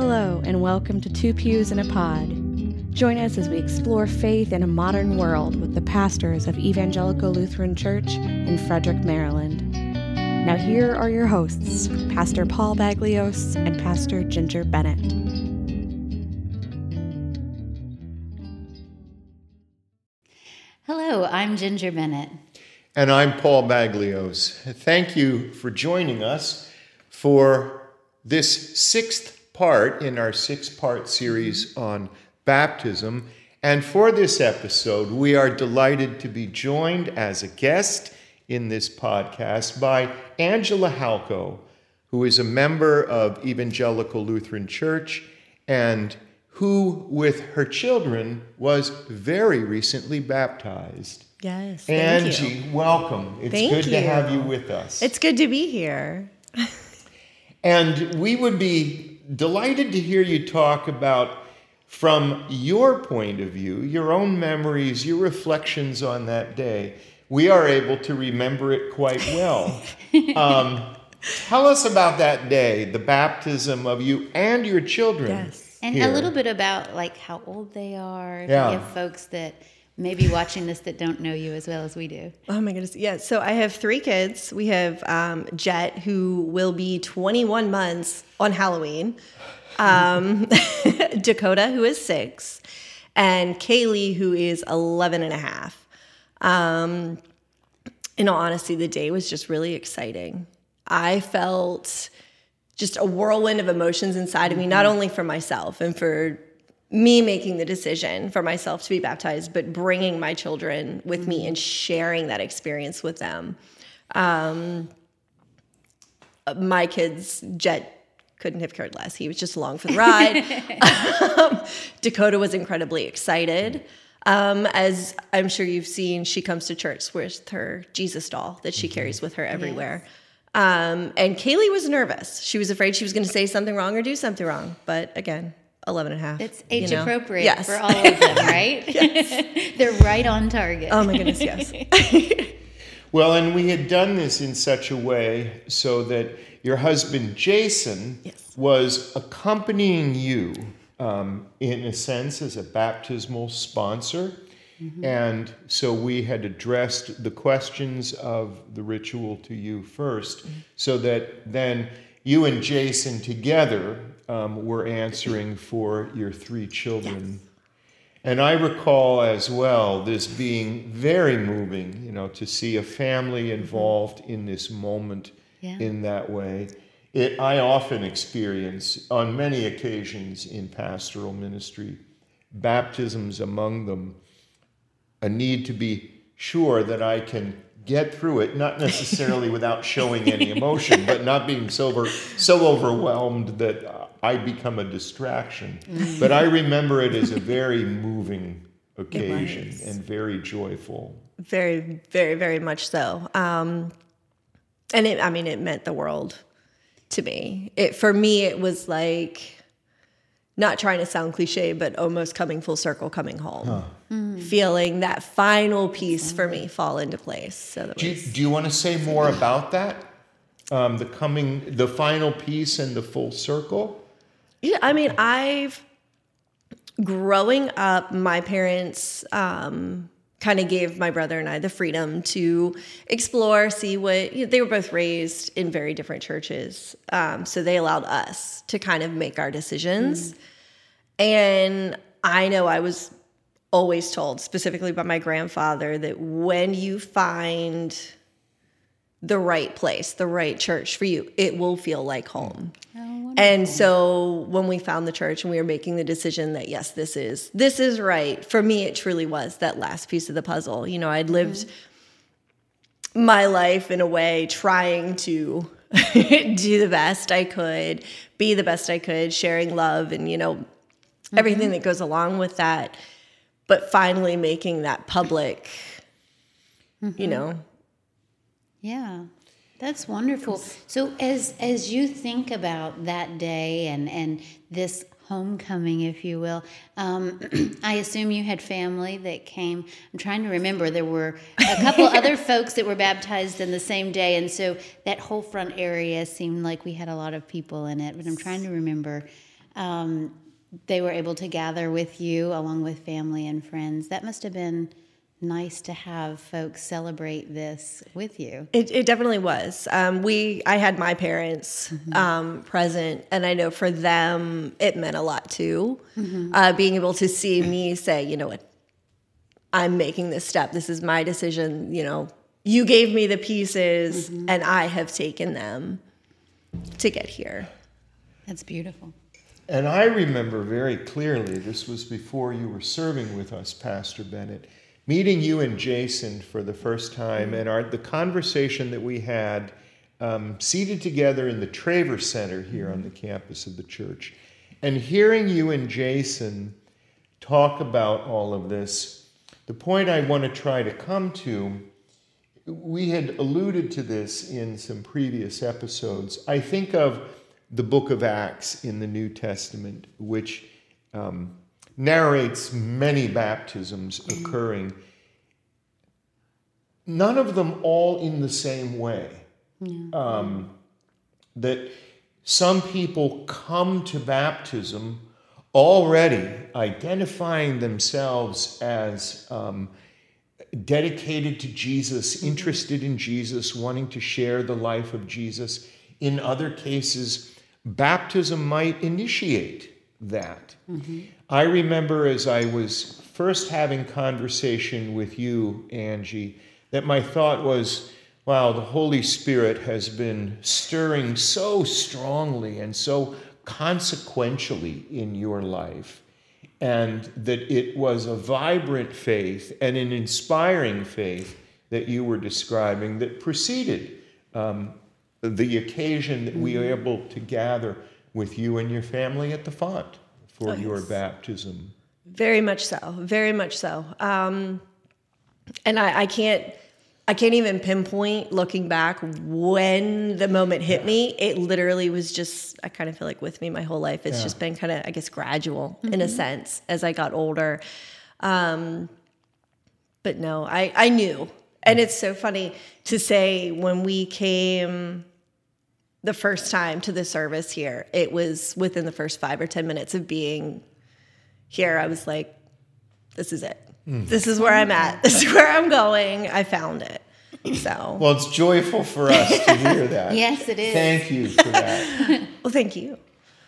Hello, and welcome to Two Pews in a Pod. Join us as we explore faith in a modern world with the pastors of Evangelical Lutheran Church in Frederick, Maryland. Now, here are your hosts, Pastor Paul Baglyos and Pastor Ginger Bennett. Hello, I'm Ginger Bennett. And I'm Paul Baglyos. Thank you for joining us for this sixth part in our six part series on baptism. And for this episode, we are delighted to be joined as a guest in this podcast by Angela Halco, who is a member of Evangelical Lutheran Church and who, with her children, was very recently baptized. Yes. Angie, you. welcome. It's Thank good you. to have you with us. It's good to be here. and we would be delighted to hear you talk about, from your point of view, your own memories, your reflections on that day. We are able to remember it quite well. um, tell us about that day, the baptism of you and your children. Yes. And here. a little bit about like how old they are. If Yeah. you have folks that may be watching this that don't know you as well as we do. Oh my goodness. Yeah. So I have three kids. We have um, Jet, who will be 21 months on Halloween, um, Dakota, who is six, and Kaylee, who is 11 and a half. Um, in all honesty, the day was just really exciting. I felt just a whirlwind of emotions inside of me, not only for myself and for me making the decision for myself to be baptized, but bringing my children with me and sharing that experience with them. Um, my kids, Jet couldn't have cared less. He was just along for the ride. um, Dakota was incredibly excited. Um, as I'm sure you've seen, she comes to church with her Jesus doll that she carries with her everywhere. Um, and Kaylee was nervous. She was afraid she was going to say something wrong or do something wrong. But again, 11 and a half. It's you age know. appropriate Yes. for all of them, right? They're right on target. oh my goodness, yes. Well, and we had done this in such a way so that your husband Jason Yes. was accompanying you, um, in a sense, as a baptismal sponsor. And so we had addressed the questions of the ritual to you 1st so that then you and Jason together um, were answering for your three children. And I recall as well this being very moving, you know, to see a family involved in this moment Yeah. in that way. It, I often experience, on many occasions in pastoral ministry, baptisms among them, a need to be sure that I can get through it, not necessarily without showing any emotion, but not being so, over, so overwhelmed that I become a distraction. But I remember it as a very moving occasion and very joyful. very, very, very much so. Um, and it, I mean, it meant the world to me. It for me, it was like not trying to sound cliche, but almost coming full circle, coming home, feeling that final piece for me fall into place. So that Do you, was do you want to say more about that? Um, the coming, the final piece and the full circle? Yeah, I mean, I've growing up, my parents um, kind of gave my brother and I the freedom to explore, see what you know, they were both raised in very different churches, um, so they allowed us to kind of make our decisions. And I know I was always told, specifically by my grandfather, that when you find the right place, the right church for you, it will feel like home. And so when we found the church and we were making the decision that yes, this is this is right. For me it truly was that last piece of the puzzle. You know, I'd lived my life in a way trying to do the best I could, be the best I could, sharing love and you know everything that goes along with that. But finally making that public, you know, Yeah. That's wonderful. So as as you think about that day and and this homecoming, if you will, um, I assume you had family that came. I'm trying to remember. There were a couple other folks that were baptized in the same day, and so that whole front area seemed like we had a lot of people in it. But I'm trying to remember. um, they were able to gather with you along with family and friends. That must have been nice to have folks celebrate this with you. It, it definitely was. Um, we, I had my parents um, present, and I know for them it meant a lot too. Uh, being able to see me say, you know what, I'm making this step. This is my decision. You know, you gave me the pieces, and I have taken them to get here. That's beautiful. And I remember very clearly, this was before you were serving with us, Pastor Bennett, meeting you and Jason for the first time, and our, the conversation that we had um, seated together in the Traver Center here on the campus of the church, and hearing you and Jason talk about all of this. The point I want to try to come to we had alluded to this in some previous episodes. I think of the book of Acts in the New Testament, which um, narrates many baptisms occurring, none of them all in the same way. Um, that some people come to baptism already identifying themselves as. Um, dedicated to Jesus, interested in Jesus, wanting to share the life of Jesus. In other cases, baptism might initiate that. I remember as I was first having conversation with you, Angie, that my thought was, wow, the Holy Spirit has been stirring so strongly and so consequentially in your life and that it was a vibrant faith and an inspiring faith that you were describing that preceded um, the occasion that we were able to gather with you and your family at the font for Oh, your yes. baptism. Very much so. Very much so. Um, and I, I can't. I can't even pinpoint looking back when the moment hit me. It literally was just, I kind of feel like with me my whole life. It's Yeah. just been kind of, I guess, gradual in a sense as I got older. Um, but no, I, I knew. And it's so funny to say when we came the first time to the service here, it was within the first five or 10 minutes of being here. I was like, this is it. Hmm. This is where I'm at. This is where I'm going. I found it. So, Well, it's joyful for us to hear that. Yes, it is. Thank you for that. well, thank you.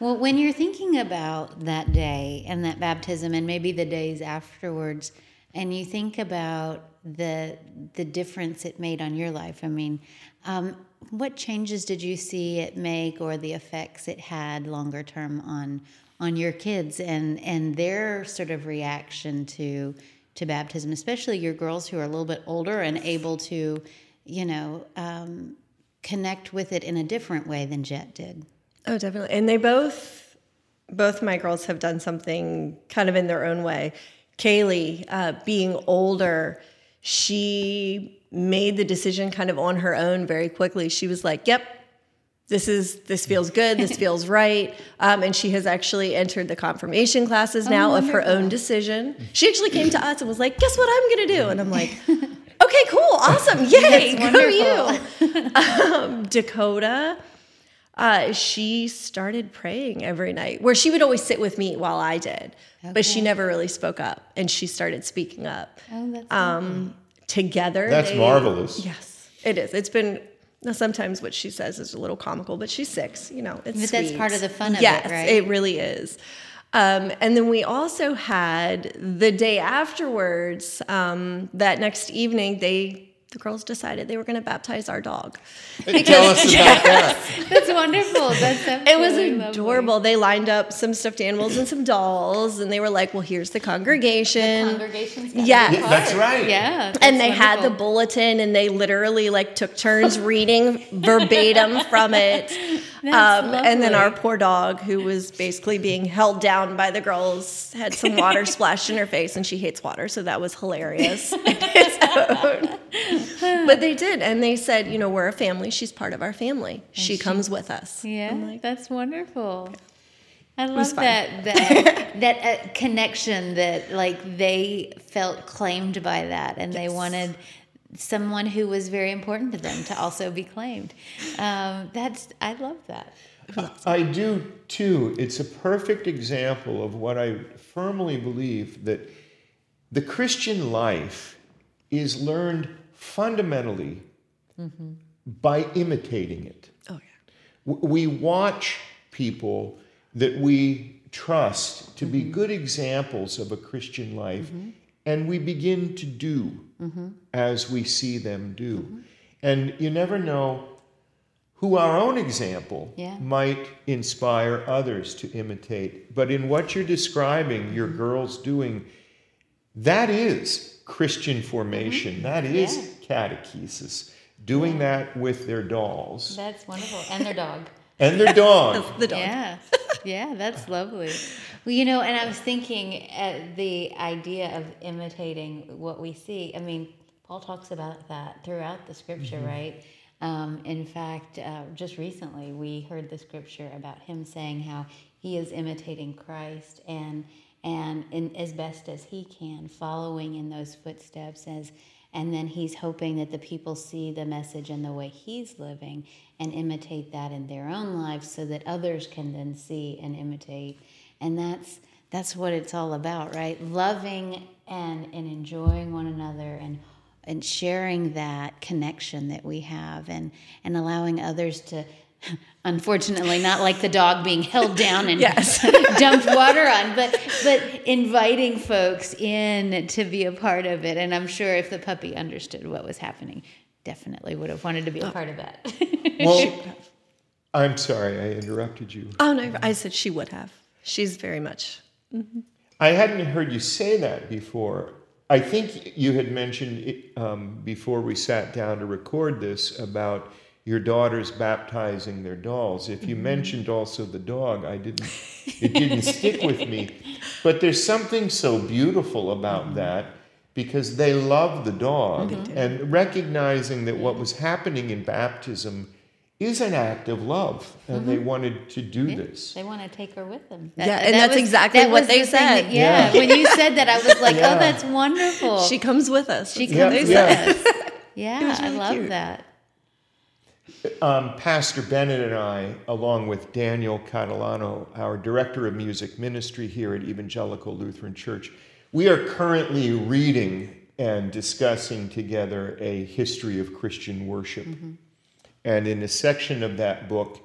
Well, when you're thinking about that day and that baptism and maybe the days afterwards, and you think about the the difference it made on your life, I mean, um, what changes did you see it make, or the effects it had longer term on on your kids and and their sort of reaction to to baptism, especially your girls who are a little bit older and able to, you know, um, connect with it in a different way than Jet did. Oh, definitely. And they both, both my girls have done something kind of in their own way. Kaylee, uh, being older, she made the decision kind of on her own very quickly. She was like, "Yep, this is this feels good. This feels right." Um, and she has actually entered the confirmation classes now of her own decision. She actually came to us and was like, "Guess what I'm going to do?" And I'm like. Okay, cool, awesome, yay, go you. um, Dakota, uh, she started praying every night, where she would always sit with me while I did, but she never really spoke up, and she started speaking up. Oh, that's Um, together, That's they- marvelous. Yes, it is. It's been. Now, sometimes what she says is a little comical, but she's six. You know, it's But that's part of the fun of it, yes, right? it really is. Um, and then we also had the day afterwards. Um, that next evening, they the girls decided they were going to baptize our dog. Tell us about that. That's wonderful. That's It was absolutely lovely. adorable. They lined up some stuffed animals and some dolls, and they were like, "Well, here's the congregation." Congregations. gotta Yes. be Yeah, that's right. Yeah, and that's they had the bulletin, and they literally like took turns reading verbatim from it. Um, and then our poor dog, who was basically being held down by the girls, had some water splashed in her face, and she hates water, so that was hilarious. on its own. but they did, and they said, you know, we're a family. She's part of our family. She, comes with us. Yeah, like, that's wonderful. I love that that that uh, connection that like they felt claimed by that, and they wanted someone who was very important to them to also be claimed. Um, that's I love that. I do too. It's a perfect example of what I firmly believe that the Christian life is learned fundamentally by imitating it. Oh, yeah. We watch people that we trust to be good examples of a Christian life, and we begin to do as we see them do. And you never know who our own example Yeah. might inspire others to imitate. But in what you're describing, your mm-hmm. girls doing, that is Christian formation. Mm-hmm. That is Yeah. catechesis. Doing that with their dolls That's wonderful. And their dog. and their dog. The dog. Yeah, yeah, that's lovely. Well, you know, and I was thinking uh, the idea of imitating what we see. I mean, Paul talks about that throughout the scripture, right? Um, in fact, uh, just recently we heard the scripture about him saying how he is imitating Christ and and in, as best as he can, following in those footsteps as and then he's hoping that the people see the message and the way he's living and imitate that in their own lives so that others can then see and imitate. And that's that's what it's all about, right? Loving and, and enjoying one another and and sharing that connection that we have and and allowing others to unfortunately not like the dog being held down and Yes. dumped water on but but inviting folks in to be a part of it and i'm sure if the puppy understood what was happening definitely would have wanted to be a part of that Well, I'm sorry, I interrupted you. Oh, no, I said she would have. She's very much. I hadn't heard you say that before. I think you had mentioned it, um, before we sat down to record this about your daughters baptizing their dolls. If you mm-hmm. mentioned also the dog, I didn't. It didn't stick with me. But there's something so beautiful about mm-hmm. that because they love the dog mm-hmm. and recognizing that what was happening in baptism is an act of love, and they wanted to do this. they want to take her with them Yeah, and that's exactly what they the thing that- said. yeah, Yeah. when you said that i was like oh, Yeah. oh that's wonderful She comes with us. she That's Yeah, comes with yeah. us yeah was i love cute. that Um, Pastor Bennett and I, along with Daniel Catalano, our director of music ministry here at Evangelical Lutheran Church, we are currently reading and discussing together a history of Christian worship. And in a section of that book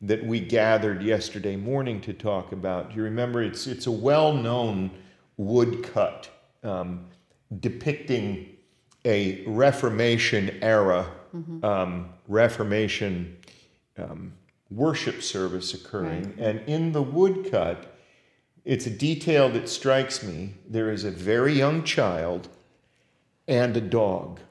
that we gathered yesterday morning to talk about, you remember it's, it's a well known woodcut um, depicting a Reformation era um, Reformation um, worship service occurring. And in the woodcut, it's a detail that strikes me. There is a very young child and a dog.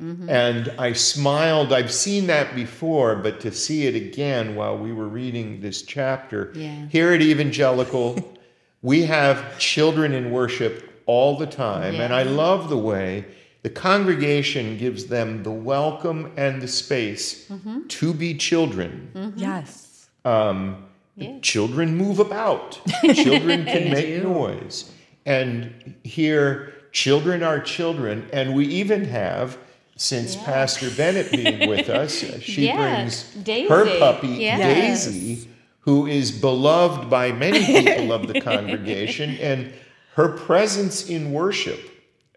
And I smiled. I've seen that before, but to see it again while we were reading this chapter Yeah. here at Evangelical, we have children in worship all the time. And I love the way the congregation gives them the welcome and the space Mm-hmm. to be children. Yes. Um, Yeah. Children move about. Children can make noise. And here, children are children. And we even have, since Yeah. Pastor Bennett being with us, uh, she Yeah, brings Daisy. her puppy, Yes. Daisy, who is beloved by many people of the congregation. And her presence in worship,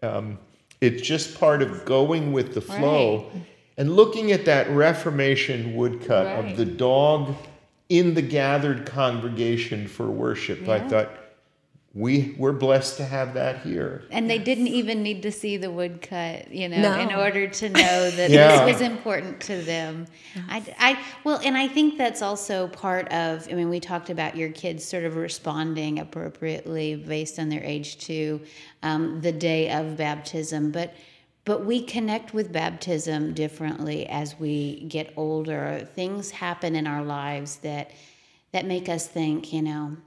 um, it's just part of going with the flow. And looking at that Reformation woodcut Right. of the dog in the gathered congregation for worship, I thought we we're blessed to have that here. And they didn't even need to see the woodcut, you know, No. in order to know that Yeah. this was important to them. I, I, well, and I think that's also part of. I mean, we talked about your kids sort of responding appropriately based on their age to um, the day of baptism, but. But we connect with baptism differently as we get older. Things happen in our lives that that make us think, you know,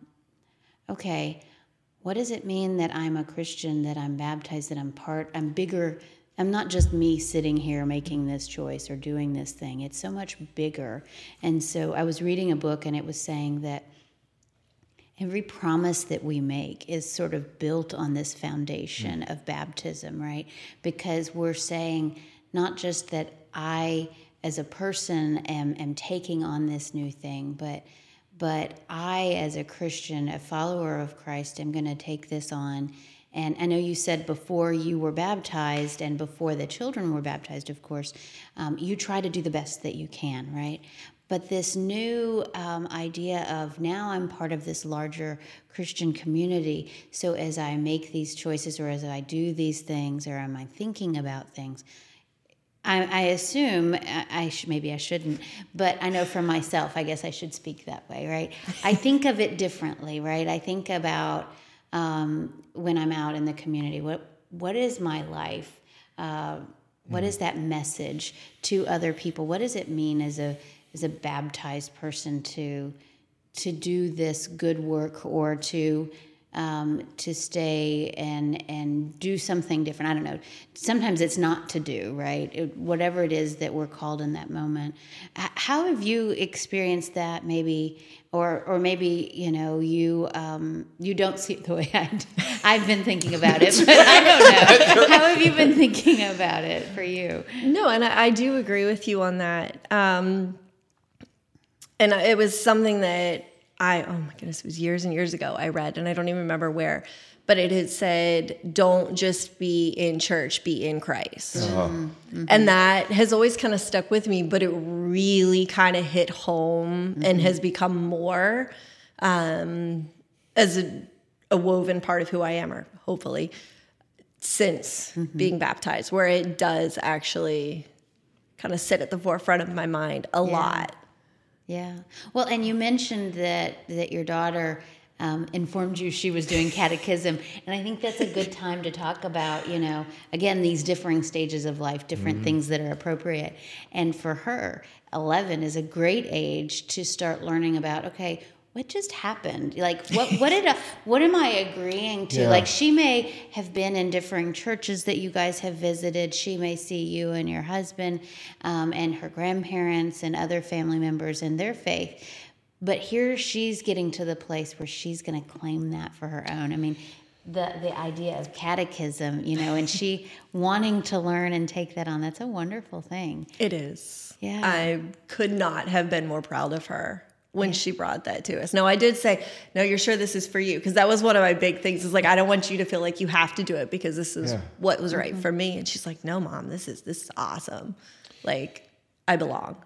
okay, what does it mean that I'm a Christian, that I'm baptized, that I'm part, I'm bigger? I'm not just me sitting here making this choice or doing this thing. It's so much bigger. And so I was reading a book and it was saying that every promise that we make is sort of built on this foundation of baptism, right? Because we're saying not just that I as a person am, am taking on this new thing, but but I, as a Christian, a follower of Christ, am going to take this on. And I know you said before you were baptized and before the children were baptized, of course, um, you try to do the best that you can, right? But this new um, idea of now I'm part of this larger Christian community. So as I make these choices or as I do these things or am I thinking about things, I, I assume I, I sh- maybe I shouldn't, but I know for myself, I guess I should speak that way, right? I think of it differently, right? I think about um, when I'm out in the community. What what is my life? Uh, what is that message to other people? What does it mean as a as a baptized person to to do this good work or to um, to stay and and do something different. I don't know. Sometimes it's not to do right. It, whatever it is that we're called in that moment. H- how have you experienced that? Maybe, or or maybe you know you um, you don't see it the way I do. I've been thinking about it, but I don't know. How have you been thinking about it for you? No, and I, I do agree with you on that. Um, and it was something that I, oh my goodness, it was years and years ago I read, and I don't even remember where, but it had said, don't just be in church, be in Christ. Mm-hmm. And that has always kind of stuck with me, but it really kind of hit home mm-hmm. and has become more um, as a, a, woven part of who I am, or hopefully since mm-hmm. being baptized, where it does actually kind of sit at the forefront of my mind a yeah. lot. Yeah. Well, and you mentioned that that your daughter um, informed you she was doing catechism, and I think that's a good time to talk about, you know, again these differing stages of life, different mm-hmm. things that are appropriate. And for her, eleven is a great age to start learning about. Okay, what just happened? Like what what did I, what am i agreeing to? Yeah. like she may have been in differing churches that you guys have visited. She may see you and your husband um, and her grandparents and other family members in their faith. But here she's getting to the place where she's going to claim that for her own. I mean the the idea of catechism you know and she wanting to learn and take that on that's a wonderful thing. It is. Yeah. I could not have been more proud of her when she brought that to us. No, I did say, "No, you're sure this is for you?" Because that was one of my big things. Is like, I don't want you to feel like you have to do it because this is yeah. what was right mm-hmm. for me. And she's like, "No, mom, this is this is awesome. Like, I belong."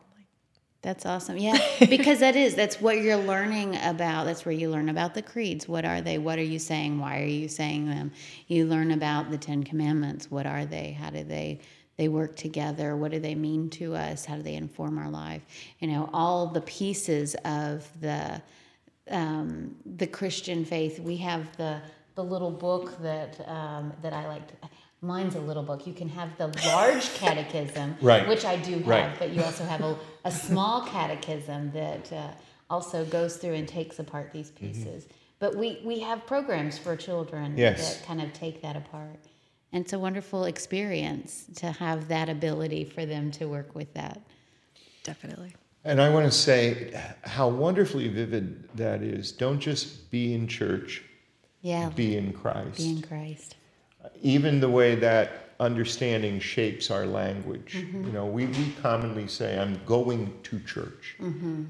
That's awesome. Yeah, because that is that's what you're learning about. That's where you learn about the creeds. What are they? What are you saying? Why are you saying them? You learn about the 10 commandments. What are they? How do they they work together what do they mean to us how do they inform our life you know all the pieces of the um, the christian faith we have the the little book that um, that i like to, mine's a little book you can have the large catechism right. which i do have right. but you also have a, a small catechism that uh, also goes through and takes apart these mm-hmm. pieces mm-hmm. but we we have programs for children yes. that kind of take that apart and it's a wonderful experience to have that ability for them to work with that. Definitely. And I want to say how wonderfully vivid that is. Don't just be in church. Yeah. Be in Christ. Be in Christ. Even the way that understanding shapes our language. Mm-hmm. You know, we, we commonly say, I'm going to church. Mm-hmm.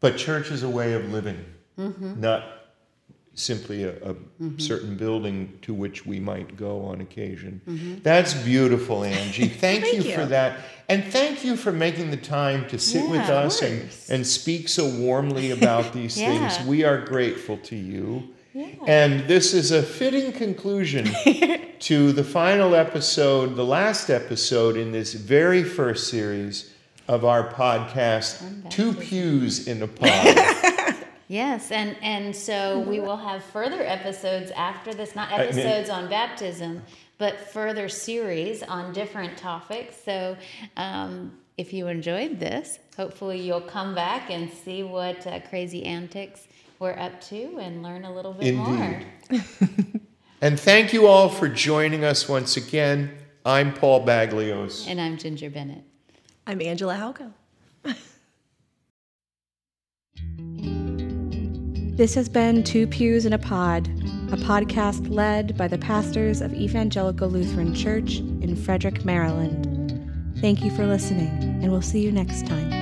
But church is a way of living, mm-hmm. not simply a, a mm-hmm. certain building to which we might go on occasion. Mm-hmm. That's beautiful, Angie. Thank, thank you, you, for that. And thank you for making the time to sit yeah, with us and, and speak so warmly about these yeah. things. We are grateful to you. Yeah. And this is a fitting conclusion to the final episode, the last episode in this very first series of our podcast, Two Pews in a Pod. Yes, and and so we will have further episodes after this, not episodes on baptism, but further series on different topics. So um, if you enjoyed this, hopefully you'll come back and see what uh, crazy antics we're up to and learn a little bit Indeed. more. and thank you all for joining us once again. I'm Paul Baglyos. And I'm Ginger Bennett. I'm Angela Halko. This has been Two Pews in a Pod, a podcast led by the pastors of Evangelical Lutheran Church in Frederick, Maryland. Thank you for listening, and we'll see you next time.